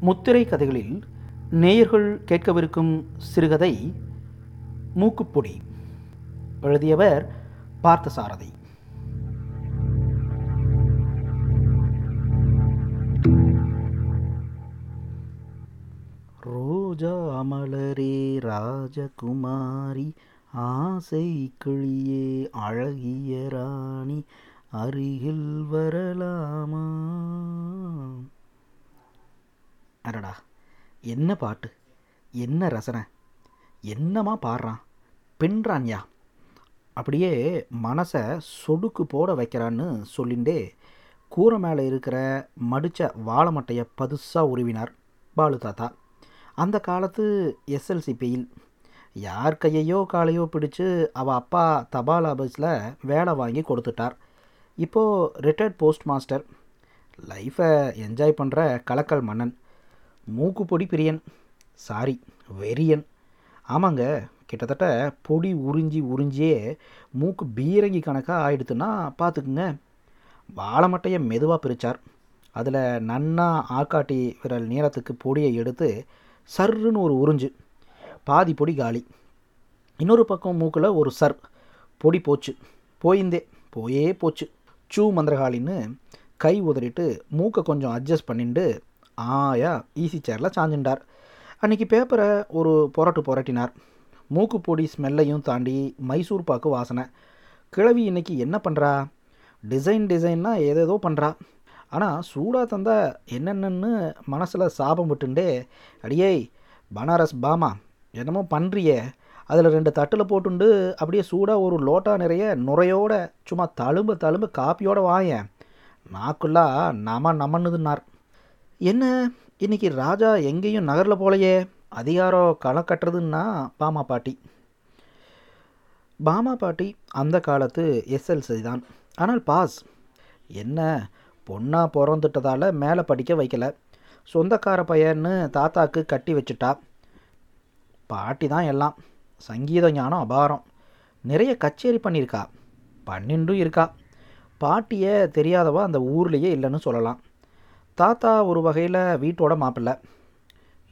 முத்திரை கதைகளில் நேயர்கள் கேட்கவிருக்கும் சிறுகதை மூக்குப்பொடி. எழுதியவர் பார்த்தசாரதி. ரோஜா மலரே ராஜகுமாரி ஆசை கிளியே அழகிய ராணி அருகில் வரலாமா? அடடா என்ன பாட்டு? என்ன ரசனை? என்னமா பாடுறான்? பின்றான்யா அப்படியே மனசை சொடுக்கு போட வைக்கிறான்னு சொல்லிண்டே கூரை மேலே இருக்கிற மடித்த வாழை மட்டையை பதுசாக உருவினார் பாலு தாத்தா. அந்த காலத்து எஸ்எல்சி பெயில் யார் கையையோ காலையோ பிடிச்சு அவள் அப்பா தபால் ஆபீஸில் வேலை வாங்கி கொடுத்துட்டார். இப்போது ரிட்டையர்ட் போஸ்ட் மாஸ்டர் லைஃப்பை என்ஜாய் பண்ணுற கலக்கல் மன்னன். மூக்குப்பொடி பிரியன். சாரி வெறியன். ஆமாங்க கிட்டத்தட்ட பொடி உறிஞ்சி உறிஞ்சியே மூக்கு பீரங்கி கணக்காக ஆயிடுத்துன்னா பார்த்துக்குங்க வாழை மட்டையை மெதுவாக பிரித்தார் அதில் நன்னா ஆக்காட்டி விரல் நீளத்துக்கு பொடியை எடுத்து சர்ருன்னு ஒரு உறிஞ்சு பாதி பொடி காலி. இன்னொரு பக்கம் மூக்கில் ஒரு சர் பொடி போச்சு. போயிந்தே போயே போச்சு. சூ மந்திரகாலின்னு கை உதறிட்டு மூக்கை கொஞ்சம் அட்ஜஸ்ட் பண்ணிட்டு ஆயா ஈஸி சேரில் சாஞ்சுண்டார் அன்றைக்கி பேப்பரை ஒரு புரட்டு புரட்டினார். மூக்கு பொடி ஸ்மெல்லையும் தாண்டி மைசூர் பாக்கு வாசனை. கிழவி இன்னைக்கு என்ன பண்ணுறா டிசைன் டிசைன்னா ஏதேதோ பண்ணுறா ஆனால் சூடாக தந்தா என்னென்னு மனசில் சாபம் விட்டுண்டே அடியே பனாரஸ் பாமா என்னமோ பண்ணுறியே அதில் ரெண்டு தட்டில் போட்டுண்டு அப்படியே சூடாக ஒரு லோட்டா நிறைய நுரையோட சும்மா தழும்பு தழும்பு காப்பியோட வாயேன். நாக்குள்ளா நம நமன்னுதுன்னார். என்ன? இன்னைக்கு ராஜா எங்கேயும் நகரில் போலையே. அதிகாரம் களை கட்டுறதுன்னா பாமா பாட்டி. பாமா பாட்டி அந்த காலத்து எஸ்எல்சி தான் ஆனால் பாஸ் என்ன? பொண்ணாக பிறந்துட்டதால மேலே படிக்க வைக்கல. சொந்தக்கார பையன்னு தாத்தாக்கு கட்டி வச்சுட்டா. பாட்டி தான் எல்லாம். சங்கீத ஞானம் அபாரம். நிறைய கச்சேரி பண்ணியிருக்கா. பன்னெண்டும் இருக்கா. பாட்டியை தெரியாதவா அந்த ஊர்லேயே இல்லைன்னு சொல்லலாம். தாத்தா ஒரு வகையில் வீட்டோட மாப்பிள்ளை.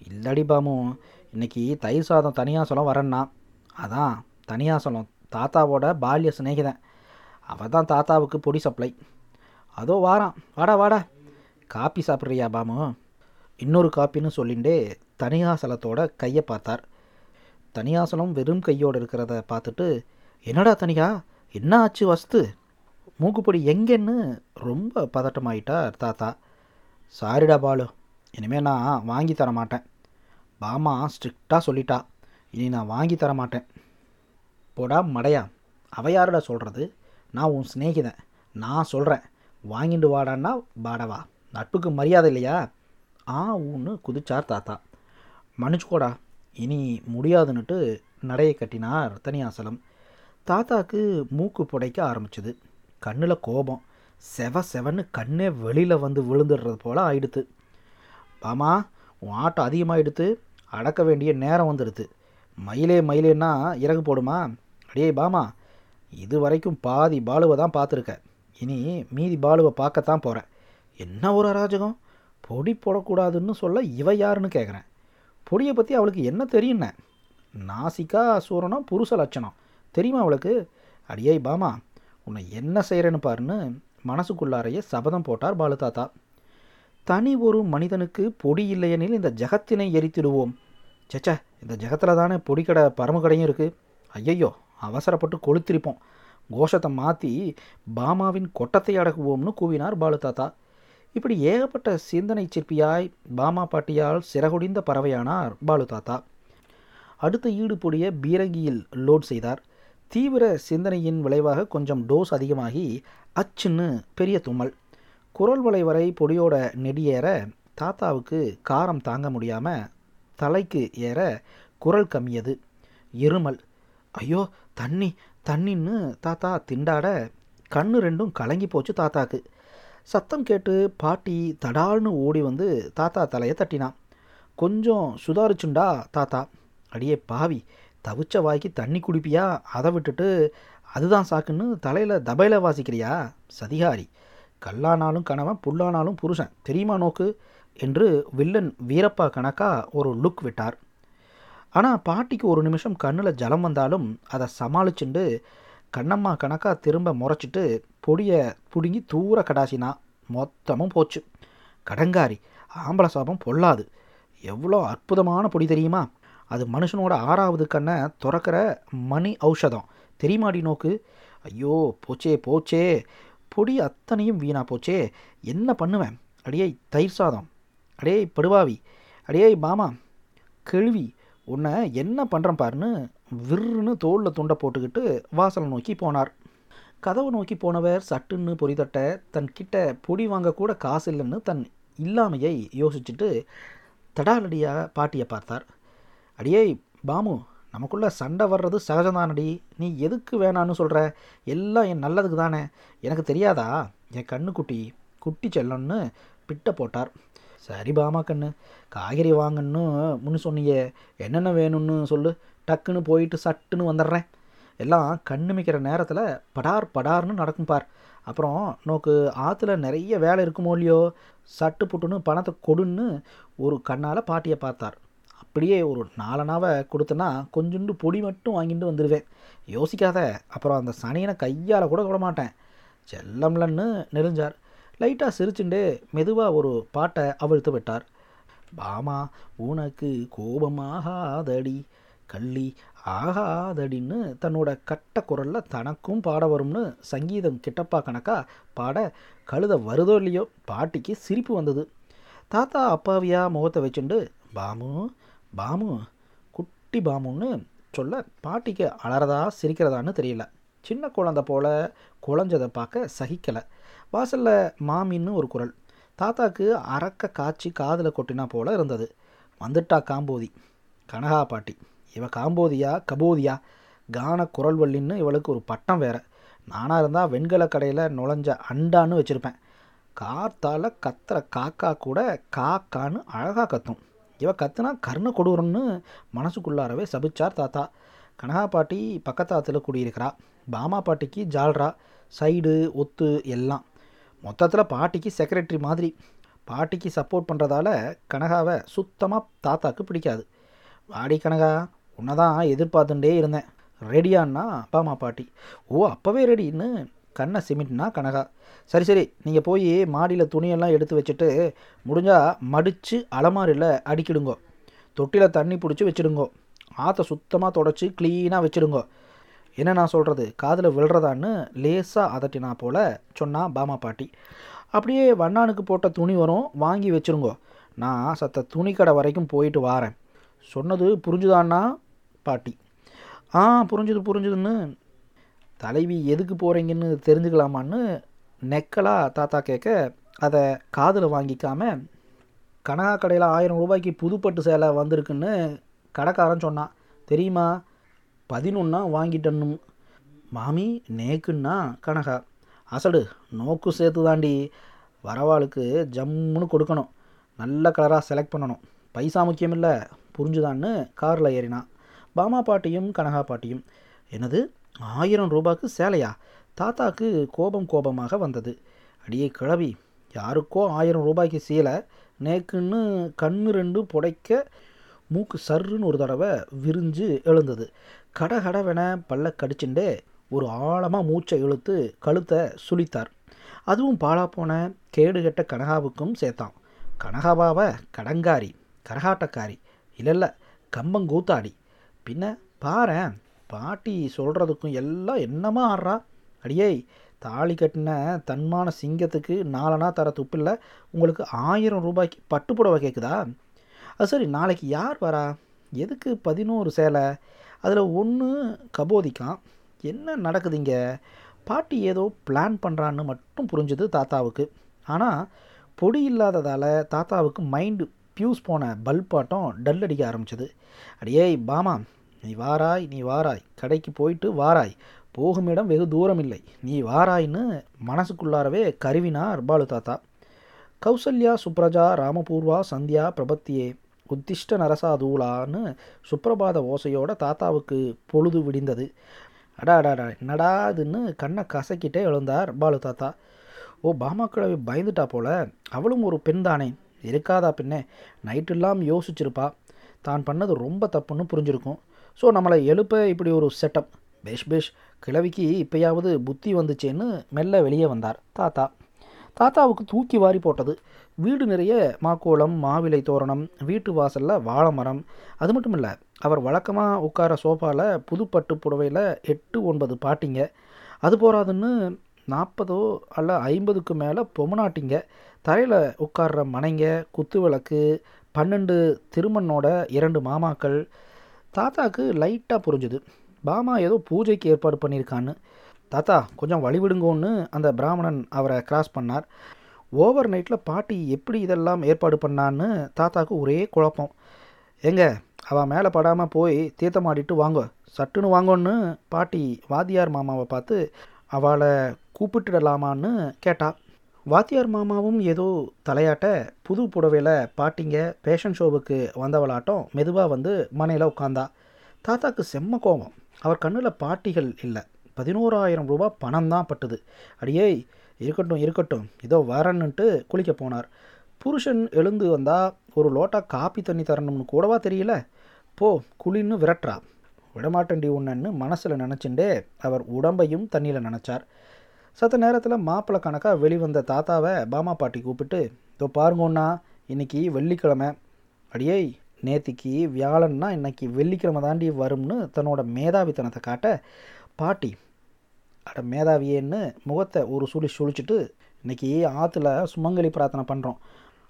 இல்லடி பாமு இன்னைக்கு தயிர் சாதம் தனியாசலம் வரேன்னா அதான் தனியாசலம் தாத்தாவோட பால்ய சிநேகிதன். அவள் தான் தாத்தாவுக்கு பொடி சப்ளை. அதோ வாரான். வாடா வாடா. காப்பி சாப்பிட்றியா பாமு? இன்னொரு காப்பின்னு சொல்லிண்டே தனியாசலத்தோட கையை பார்த்தார். தனியாசலம் வெறும் கையோடு இருக்கிறத பார்த்துட்டு என்னடா தனியா? என்ன ஆச்சு வஸ்து? மூக்குப்பொடி எங்கேன்னு ரொம்ப பதட்டமாயிட்டார் தாத்தா. சாரிடா பாலு இனிமேல் நான் வாங்கி தர மாட்டேன் பாமா ஸ்ட்ரிக்டாக சொல்லிட்டா. இனி நான் வாங்கி தர மாட்டேன் போடா மடையா அவ யாருடா சொல்கிறது நான் உன் சிநேகிதன் நான் சொல்கிறேன் வாங்கிட்டு வாடான்னா வாடவா நட்புக்கு மரியாதை இல்லையா? ஆ ஊன்னு குதிச்சார் தாத்தா. மன்னிச்சுக்கோடா இனி முடியாதுன்னுட்டு நடையை கட்டினார் ரத்தனியாசலம் தாத்தாக்கு மூக்கு புடைக்க ஆரம்பிச்சுது. கண்ணில் கோபம் செவ செவன்னு கண்ணே வெளியில் வந்து விழுந்துடுறது போல் ஆயிடுத்து. பாமா உன் ஆட்டம் அதிகமாகிடுத்து அடக்க வேண்டிய நேரம் வந்துடுது மயிலே மயிலேன்னா இறகு போடுமா? அடே பாமா இது வரைக்கும் பாதி பாலுவை தான் பார்த்துருக்க. இனி மீதி பாலுவை பார்க்கத்தான் போகிறேன் என்ன ஒரு அராஜகம்? பொடி போடக்கூடாதுன்னு சொல்ல இவ யாருன்னு கேட்குறேன் பொடியை பற்றி அவளுக்கு என்ன தெரியுண்ணே நாசிக்கா சூரனம் புருஷ லட்சணம். தெரியுமா அவளுக்கு? அடியே பாமா உன்னை என்ன செய்கிறேன்னு பாருன்னு மனசுக்குள்ளாரையே சபதம் போட்டார் பாலு தாத்தா தனி ஒரு மனிதனுக்கு பொடி இல்லையெனில் இந்த ஜகத்தினை எரித்திடுவோம். சேச்சா இந்த ஜகத்தில் தானே பொடிக்கடை பரம கடையும் இருக்குது ஐயையோ அவசரப்பட்டு கொளுத்திருப்போம். கோஷத்தை மாற்றி பாமாவின் கொட்டத்தை அடக்குவோம்னு கூவினார் பாலு தாத்தா இப்படி ஏகப்பட்ட சிந்தனை சிற்பியாய் பாமா பாட்டியால் சிறகுடிந்த பறவையானார் பாலு தாத்தா அடுத்த ஈடுபொடிய பீரங்கியில் லோட் செய்தார். தீவிர சிந்தனையின் விளைவாக கொஞ்சம் டோஸ் அதிகமாகி அச்சுன்னு பெரிய தும்மல். குரல் வலை வரை பொடியோட நெடியேற தாத்தாவுக்கு காரம் தாங்க முடியாமல் தலைக்கு ஏற குரல் கம்மியது. இருமல் ஐயோ தண்ணி தண்ணின்னு தாத்தா திண்டாட கண்ணு ரெண்டும் கலங்கி போச்சு தாத்தாக்கு. சத்தம் கேட்டு பாட்டி தடால்னு ஓடி வந்து தாத்தா தலையை தட்டினான். கொஞ்சம் சுதாரிச்சுண்டா தாத்தா. அடியே பாவி தவிச்ச வாய்க்கு தண்ணி குடிப்பியா? அதை விட்டுட்டு அதுதான் சாக்குன்னு தலையில் தபையில் வாசிக்கிறியா? சதிகாரி. கல்லானாலும் கணவன் புல்லானாலும் புருஷன். தெரியுமா நோக்கு? என்று வில்லன் வீரப்பா கணக்கா ஒரு லுக் விட்டார். ஆனால் பாட்டிக்கு ஒரு நிமிஷம் கண்ணில் ஜலம் வந்தாலும் அதை சமாளிச்சுண்டு கண்ணம்மா கணக்கா திரும்ப முறைச்சிட்டு பொடியை பிடுங்கி தூர கடாசினா மொத்தமும் போச்சு. கடங்காரி ஆம்பளை சாபம் பொல்லாது. எவ்வளோ அற்புதமான பொடி தெரியுமா? அது மனுஷனோட ஆறாவது கண்ணை துறக்கிற மணி ஔஷதம். தெரியுமாடி நோக்கு? ஐயோ போச்சே போச்சே. பொடி அத்தனையும் வீணா போச்சே. என்ன பண்ணுவேன்? அடியே தயிர் சாதம். அடே படுவாவி அடே மாமா கேள்வி உன்னை என்ன பண்ணுறேன் பாருன்னு விருன்னு தோளில் துண்டை போட்டுக்கிட்டு வாசலை நோக்கி போனார். கதவை நோக்கி போனவர் சட்டுன்னு பொறிதட்ட தன் கிட்ட பொடி வாங்கக்கூட காசு இல்லைன்னு தன் இல்லாமையை யோசிச்சுட்டு தடாலடியாக பாட்டியை பார்த்தார். அடியே பாமு நமக்குள்ளே சண்டை வர்றது சகஜம்தானடி. நீ எதுக்கு வேணான்னு சொல்கிற எல்லாம் என் நல்லதுக்கு தானே. எனக்கு தெரியாதா? என் கண்ணுக்குட்டி குட்டி செல்லன்னு பிட்ட போட்டார். சரி பாமா கண்ணு காய்கறி வாங்கன்னு முன்னு சொன்னியே. என்னென்ன வேணும்னு சொல்லு. டக்குன்னு போயிட்டு சட்டுன்னு வந்துடுறேன். எல்லாம் கண்ணுமிக்கிற நேரத்தில் படார் படார்னு நடக்கும் பார். அப்புறம் நோக்கு ஆற்றுல நிறைய வேலை இருக்குமோ இல்லையோ? சட்டு புட்டுன்னு பணத்தை கொடுன்னு ஒரு கண்ணால் பாட்டியை பார்த்தார். அப்படியே ஒரு நாலனாவை கொடுத்தனா கொஞ்சோண்டு பொடி மட்டும் வாங்கிட்டு வந்துடுவேன் யோசிக்காத அப்புறம் அந்த சனியனை கையால் கூட விட மாட்டேன். செல்லம்லன்னு நெருஞ்சார். லைட்டாக சிரிச்சுண்டு மெதுவாக ஒரு பாட்டை அவிழ்த்து விட்டார். பாமா உனக்கு கோபமாகாதடி கள்ளி ஆகாதடின்னு தன்னோட கட்ட குரலில் தனக்கும் பாட வரும்னு சங்கீதம் கிட்டப்பா கணக்கா பாட கழுத வருதோ இல்லையோ பாட்டிக்கு சிரிப்பு வந்தது. தாத்தா அப்பாவியா முகத்தை வச்சுண்டு பாமு பாமு குட்டி பாமுன்னு சொல்ல பாட்டிக்கு அலறதா சிரிக்கிறதான்னு தெரியல. சின்ன குழந்த போல குழஞ்சதை பார்க்க சகிக்கலை. வாசலில் மாமின்னு ஒரு குரல். தாத்தாக்கு அறக்க காய்ச்சி காதில் கொட்டினா போல இருந்தது. வந்துட்டா காம்போதி. கனகா பாட்டி. இவ காம்போதியா கபோதியா? கான குரல்வள்ளின்னு இவளுக்கு ஒரு பட்டம் வேற. நானாக இருந்தால் வெண்கல கடையில் நுழைஞ்ச அண்டான்னு வச்சுருப்பேன். காத்தால் கத்துற காக்கா கூட காக்கான்னு அழகாக கத்தும். இவ கத்துனா கருணை கொடூரம்னு மனசுக்குள்ளாரவே சபிச்சார் தாத்தா. கனகா பாட்டி பக்கத்தாத்துல குடியிருக்கிறா. பாமா பாட்டிக்கு ஜால்ரா சைடு ஒத்து எல்லாம். மொத்தத்தில் பாட்டிக்கு செக்ரட்டரி மாதிரி. பாட்டிக்கு சப்போர்ட் பண்ணுறதால கனகாவை சுத்தமாக தாத்தாக்கு பிடிக்காது. வாடி கனகா உன்னை தான் எதிர்பார்த்துட்டே இருந்தேன். ரெடியான்னா அப்பாமா பாட்டி. ஓ அப்போவே ரெடின்னு கண்ணை சிமிட்னா கனகா. சரி சரி நீங்கள் போய் மாடியில் துணியெல்லாம் எடுத்து வச்சுட்டு முடிஞ்சால் மடித்து அலமாரியில் அடிக்கிடுங்கோ. தொட்டியில் தண்ணி பிடிச்சி வச்சுடுங்கோ. ஆற்றை சுத்தமாக தொடச்சி க்ளீனாக வச்சுடுங்கோ. என்ன நான் சொல்கிறது காதில் விழுறதான்னு லேசாக அதட்டினா போல் சொன்னா பாமா பாட்டி. அப்படியே வண்ணானுக்கு போட்ட துணி வரும் வாங்கி வச்சுருங்கோ நான் சத்த துணி கடை வரைக்கும் போயிட்டு வாரேன். சொன்னது புரிஞ்சுதான்னா பாட்டி. ஆ புரிஞ்சுது புரிஞ்சுதுன்னு தலைவி எதுக்கு போகிறீங்கன்னு தெரிஞ்சுக்கலாமான்னு நெக்கலாக தாத்தா கேட்க அதை காதில் வாங்கிக்காம கனகா கடையில் ஆயிரம் ரூபாய்க்கு புதுப்பட்டு சேலை வந்திருக்குன்னு கடைக்காரன் சொன்னான். தெரியுமா? பதினொன்னா வாங்கிட்டணும். மாமி நேக்குன்னா கனகா. அசடு நோக்கு சேர்த்து தாண்டி வரவாளுக்கு ஜம்முன்னு கொடுக்கணும். நல்ல கலராக செலக்ட் பண்ணணும். பைசா முக்கியம் இல்லை புரிஞ்சுதான்னு காரில் ஏறினான். பாமா பாட்டியும் கனகா பாட்டியும். என்னது? ஆயிரம் ரூபாய்க்கு சேலையா? தாத்தாக்கு கோபம் கோபமாக வந்தது. அடியே கிழவி யாருக்கோ ஆயிரம் ரூபாய்க்கு சேலை நேக்குன்னு கண்ணு ரெண்டு புடைக்க மூக்கு சர்ருன்னு ஒரு தடவை விரிஞ்சு எழுந்தது. கடகடவென பல்ல கடிச்சுண்டே ஒரு ஆழமாக மூச்சை இழுத்து கழுத்தை சுளித்தார் அதுவும் பாழா போன கேடுகெட்ட கனகாவுக்கும் சேர்த்தான். கனகாபாவை கடங்காரி கரகாட்டக்காரி இல்லை இல்லை கம்பங்கூத்தாடி. பின்ன பாரேன் பாட்டி சொல்கிறதுக்கும் எல்லாம் என்னமா ஆடுறா? அடியே தாலி கட்டின தன்மான சிங்கத்துக்கு நாலனா தர துப்பில்ல உங்களுக்கு ஆயிரம் ரூபாய்க்கு பட்டுப்புடவை கேட்குதா அது சரி நாளைக்கு யார் வரா? எதுக்கு பதினோரு சேலை? அதில் ஒன்று கபோதிக்கான் என்ன நடக்குதுங்க? பாட்டி ஏதோ பிளான் பண்ணுறான்னு மட்டும் புரிஞ்சுது தாத்தாவுக்கு. ஆனால் பொடி இல்லாததால் தாத்தாவுக்கு மைண்டு பியூஸ் போன பல்பாட்டம் டல் அடிக்க ஆரம்பிச்சது. அடியே பாமா நீ வாராய் நீ வாராய். கடைக்கு போயிட்டு வாராய். போகும் இடம் வெகு தூரம் இல்லை நீ வாராய்ன்னு மனசுக்குள்ளாரவே கருவினார் பாலு தாத்தா. கௌசல்யா சுப்ரஜா ராமபூர்வா சந்தியா பிரபத்தியே உத்திஷ்ட நரசாதூளான்னு சுப்பிரபாத ஓசையோட தாத்தாவுக்கு பொழுது விடிந்தது. அடா அடாடா என்னடா இதுன்னு கண்ணை கசக்கிட்டே எழுந்தார் பாலு தாத்தா. ஓ பாமா கிழவி பயந்துட்டா போல. அவளும் ஒரு பெண் தானே. இருக்காதா பின்னே? நைட்டெல்லாம் யோசிச்சிருப்பா. தான் பண்ணது ரொம்ப தப்புன்னு புரிஞ்சிருக்கும். ஸோ நம்மளை எழுப்ப இப்படி ஒரு செட்டப் பேஷ் பேஷ். கிழவிக்கு இப்பயாவது புத்தி வந்துச்சேன்னு மெல்ல வெளியே வந்தார் தாத்தா. தாத்தாவுக்கு தூக்கி வாரி போட்டது. வீடு நிறைய மாக்கோளம் மாவிலை தோரணம் வீட்டு வாசலில் வாழை மரம் அது மட்டும் இல்லை அவர் வழக்கமாக உட்கார சோஃபாவில் புதுப்பட்டு புடவையில் எட்டு ஒன்பது பாட்டிங்க. அது போகாதுன்னு நாற்பதோ அல்ல ஐம்பதுக்கு மேலே பொமநாட்டிங்க தரையில் உட்கார்ற மனைங்க குத்து விளக்கு பன்னெண்டு திருமண்ணோட இரண்டு மாமாக்கள் தாத்தாவுக்கு லைட்டாக புரிஞ்சுது. பாமா ஏதோ பூஜைக்கு ஏற்பாடு பண்ணியிருக்கான்னு தாத்தா கொஞ்சம் வழிவிடுங்கோன்னு அந்த பிராமணன் அவரை கிராஸ் பண்ணார். ஓவர் நைட்டில் பாட்டி எப்படி இதெல்லாம் ஏற்பாடு பண்ணான்னு தாத்தாவுக்கு ஒரே குழப்பம். எங்க அவள் மேலே படாமல் போய் தீர்த்தமாடிட்டு வாங்க சட்டுன்னு வாங்கன்னு பாட்டி வாத்தியார் மாமாவை பார்த்து அவளை கூப்பிட்டுடலாமான்னு கேட்டாள் வாத்தியார் மாமாவும் ஏதோ தலையாட்ட புது புடவையில் பாட்டிங்க பேஷன் ஷோவுக்கு வந்தவளாட்டம் மெதுவாக வந்து மனையில் உட்காந்தா. தாத்தாக்கு செம்ம கோபம். அவர் கண்ணில் பாட்டிகள் இல்லை. பதினோராயிரம் ரூபா பணம் தான் பட்டுது. அடியே இருக்கட்டும் இருக்கட்டும். இதோ வரேன்னுட்டு குளிக்க போனார். புருஷன் எழுந்து வந்தால் ஒரு லோட்டா காப்பி தண்ணி தரணும்னு கூடவா தெரியல? போ குளின்னு விரட்டுறா. விடமாட்டண்டி உன்னன்னு மனசில் நினச்சிண்டே அவர் உடம்பையும் தண்ணியில் நினச்சார். சத்த நேரத்தில் மாப்பிள்ளை கணக்காக வெளிவந்த தாத்தாவை பாமா பாட்டி கூப்பிட்டு இதோ பாருங்கண்ணா இன்னைக்கு வெள்ளிக்கிழமை. அடியே நேத்திக்கு வியாழன்னா இன்னைக்கு வெள்ளிக்கிழமை தாண்டி வரும்னு தன்னோட மேதாவித்தனத்தை காட்ட பாட்டி அட மேதாவியேன்னு முகத்தை ஒரு சுழி சுழிச்சிட்டு இன்னைக்கு ஆற்றுல சுமங்கலி பிரார்த்தனை பண்ணுறோம்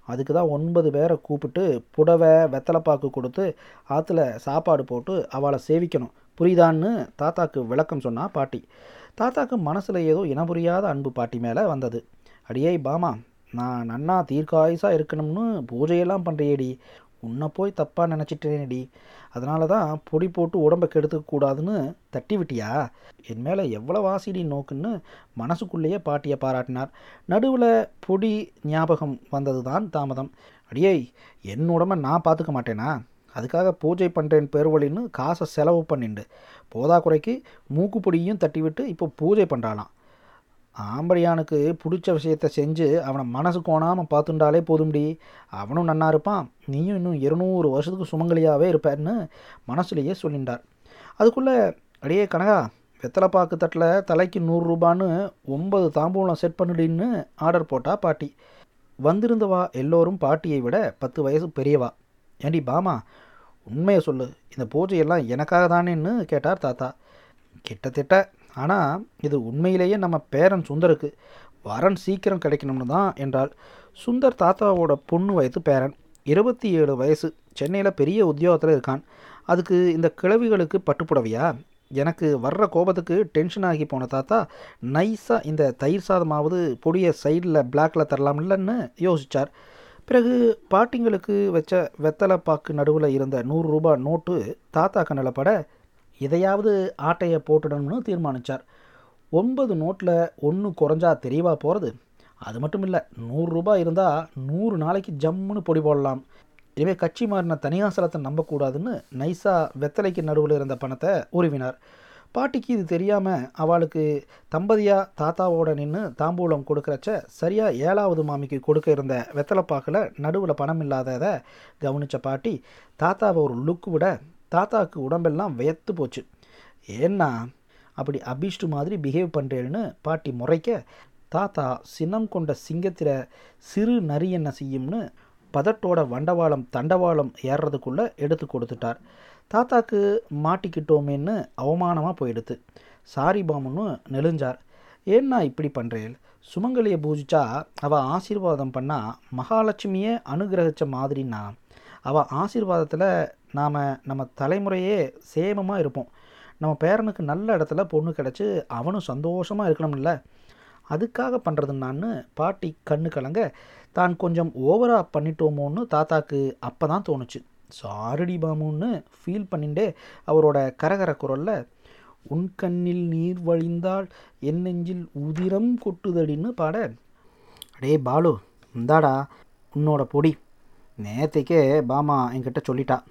அதுக்கு தான் ஒன்பது பேரை கூப்பிட்டு புடவை வெத்தலைப்பாக்கு கொடுத்து ஆற்றுல சாப்பாடு போட்டு அவளை சேவிக்கணும். புரியுதான்னு தாத்தாக்கு விளக்கம் சொன்னா பாட்டி. தாத்தாக்கு மனசில் ஏதோ இனபுரியாத அன்பு பாட்டி மேலே வந்தது. அடியே பாமா நான் நன்னா தீர்க்காயுசாக இருக்கணும்னு பூஜையெல்லாம் பண்ணுறியேடி உன்னை போய் தப்பாக நினச்சிட்டேனேடி. அதனால தான் பொடி போட்டு உடம்பை கெடுத்துக்கூடாதுன்னு தட்டி விட்டியா? என் மேலே எவ்வளோ வாசிடி நோக்குன்னு மனசுக்குள்ளேயே பாட்டியை பாராட்டினார். நடுவில் பொடி ஞாபகம் வந்தது தான் தாமதம். அடியே என் உடம்பை நான் பார்த்துக்க மாட்டேனா? அதுக்காக பூஜை பண்ணுறேன் பெருவழின்னு காசை செலவு பண்ணிண்டு. போதா குறைக்கு மூக்குப்பொடியும் தட்டிவிட்டு இப்போ பூஜை பண்ணுறாளாம் ஆம்படியானுக்கு பிடிச்ச விஷயத்த செஞ்சு அவனை மனசு கோணாமல் பார்த்துட்டாலே போதும்டி. அவனும் நன்னா இருப்பான். நீயும் இன்னும் இருநூறு வருஷத்துக்கு சுமங்கலியாகவே இருப்பேன்னு மனசுலேயே சொல்லிண்டார். அதுக்குள்ளே அடியே கனகா வெத்தலைப்பாக்கு தட்டில் தலைக்கு நூறுரூபான்னு ஒன்பது தாம்பூலம் செட் பண்ணுடின்னு ஆர்டர் போட்டா பாட்டி. வந்திருந்தவா எல்லோரும் பாட்டியை விட பத்து வயசு பெரியவா. ஏண்டி பாமா உண்மையை சொல்லு. இந்த பூஜையெல்லாம் எனக்காக தானேன்னு கேட்டார் தாத்தா. கிட்டத்தட்ட ஆனால் இது உண்மையிலேயே நம்ம பேரன் சுந்தருக்கு வரன் சீக்கிரம் கிடைக்கணும்னு தான் என்றால் சுந்தர் தாத்தாவோட பொண்ணு வயது பேரன். இருபத்தி ஏழு வயசு. சென்னையில் பெரிய உத்தியோகத்தில் இருக்கான். அதுக்கு இந்த கிழவிகளுக்கு பட்டுப்புடவையா? எனக்கு வர்ற கோபத்துக்கு டென்ஷன் ஆகி போன தாத்தா நைஸாக இந்த தயிர் சாதமாவது பொடியை சைடில் பிளாக்கில் தரலாம் இல்லைன்னு யோசித்தார் பிறகு பாட்டிங்களுக்கு வச்ச வெத்தலை பாக்கு நடுவில் இருந்த நூறு ரூபாய் நோட்டு தாத்தா கண்ணில் பட ஆட்டையை போட்டுடணும்னு தீர்மானித்தார் ஒன்பது நோட்டில் ஒன்று குறைஞ்சா தெரியவா போகிறது அது மட்டும் இல்லை நூறுரூபா இருந்தால் நூறு நாளைக்கு ஜம்முன்னு பொடி போடலாம். இனிமேல் கட்சி மாறின தனியாசலத்தை நம்பக்கூடாதுன்னு நைஸாக வெத்தலைக்கு நடுவில் இருந்த பணத்தை உருவினார். பாட்டிக்கு இது தெரியாமல் அவளுக்கு தம்பதியாக தாத்தாவோட நின்று தாம்பூலம் கொடுக்குறச்ச சரியாக ஏழாவது மாமிக்கு கொடுக்க இருந்த வெத்தலைப்பாக்கில் நடுவில் பணம் இல்லாததை கவனித்த பாட்டி தாத்தாவை ஒரு லுக்கு விட தாத்தாவுக்கு உடம்பெல்லாம் வியத்து போச்சு. ஏன்னா அப்படி அபிஷ்டு மாதிரி பிஹேவ் பண்ணுறேன்னு பாட்டி முறைக்க தாத்தா சினம் கொண்ட சிங்கத்திர சிறு நரி என்ன செய்யும்னு பதட்டோட வண்டவாளம் தண்டவாளம் ஏறுறதுக்குள்ளே எடுத்து கொடுத்துட்டார். தாத்தாக்கு மாட்டிக்கிட்டோமேன்னு அவமானமாக போயிடுது சாரி பாமுன்னு நெளிஞ்சார் ஏன்னா இப்படி பண்ணுறேன் சுமங்கலியை பூஜிச்சா அவள் ஆசீர்வாதம் பண்ணால் மகாலட்சுமியே அனுகிரகிச்ச மாதிரின்னா? அவள் ஆசீர்வாதத்தில் நாம் நம்ம தலைமுறையே சேமமாக இருப்போம். நம்ம பேரனுக்கு நல்ல இடத்துல பொண்ணு கிடச்சி அவனும் சந்தோஷமாக இருக்கணும்ல? அதுக்காக பண்ணுறதுன்னான்னு பாட்டி கண்ணு கலங்க தான் கொஞ்சம் ஓவராக பண்ணிட்டோமோன்னு தாத்தாக்கு அப்போ தான் தோணுச்சு. சாரடி பாமுன்னு ஃபீல் பண்ணிண்டே அவரோட கரகர குரலில் உன் கண்ணில் நீர் வழிந்தால் என் நெஞ்சில் உதிரம் கொட்டுதடின்னு பாட. அடே பாலு இந்தாடா உன்னோட பொடி. நேத்தைக்கே பாமா என்கிட்ட சொல்லிட்டா.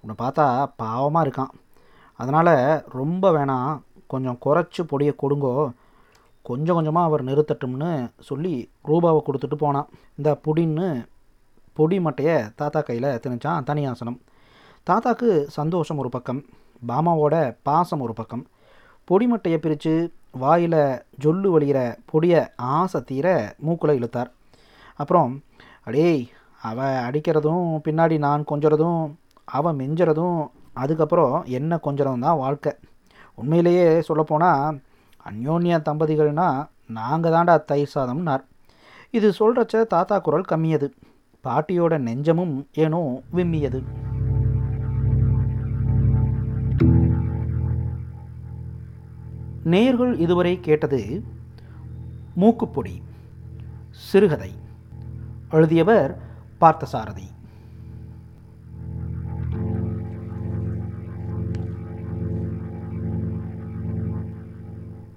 உன்னை பார்த்தா பாவமாக இருக்கான். அதனால் ரொம்ப வேணாம் கொஞ்சம் குறைச்சி பொடியை கொடுங்கோ. கொஞ்சம் கொஞ்சமாக அவர் நிறுத்தட்டும்னு சொல்லி ரூபாவை கொடுத்துட்டு போனான் இந்த புடின்னு பொடி மட்டையை தாத்தா கையில் திணிச்சான் தனியாசனம். தாத்தாக்கு சந்தோஷம் ஒரு பக்கம் பாமாவோட பாசம் ஒரு பக்கம். பொடி மட்டையை பிரித்து வாயில் ஜொல்லு வழிகிற பொடியை ஆசை தீர மூக்குல இழுத்தார். அப்புறம் அடேய் அவ அடிக்கிறதும் பின்னாடி நான் கொஞ்சறதும் அவன் மிஞ்சறதும் அதுக்கப்புறம் என்ன கொஞ்சறதும் தான் வாழ்க்கை. உண்மையிலேயே சொல்லப்போனால் அந்யோன்ய தம்பதிகள்னா நாங்கள் தாண்டா தயிர் சாதம்னார். இது சொல்கிறச்ச தாத்தா குரல் கம்மியது. பாட்டியோட நெஞ்சமும் ஏனோ விம்மியது. நேர்கள் இதுவரை கேட்டது மூக்குப்பொடி சிறுகதை. எழுதியவர் பார்த்தசாரதி.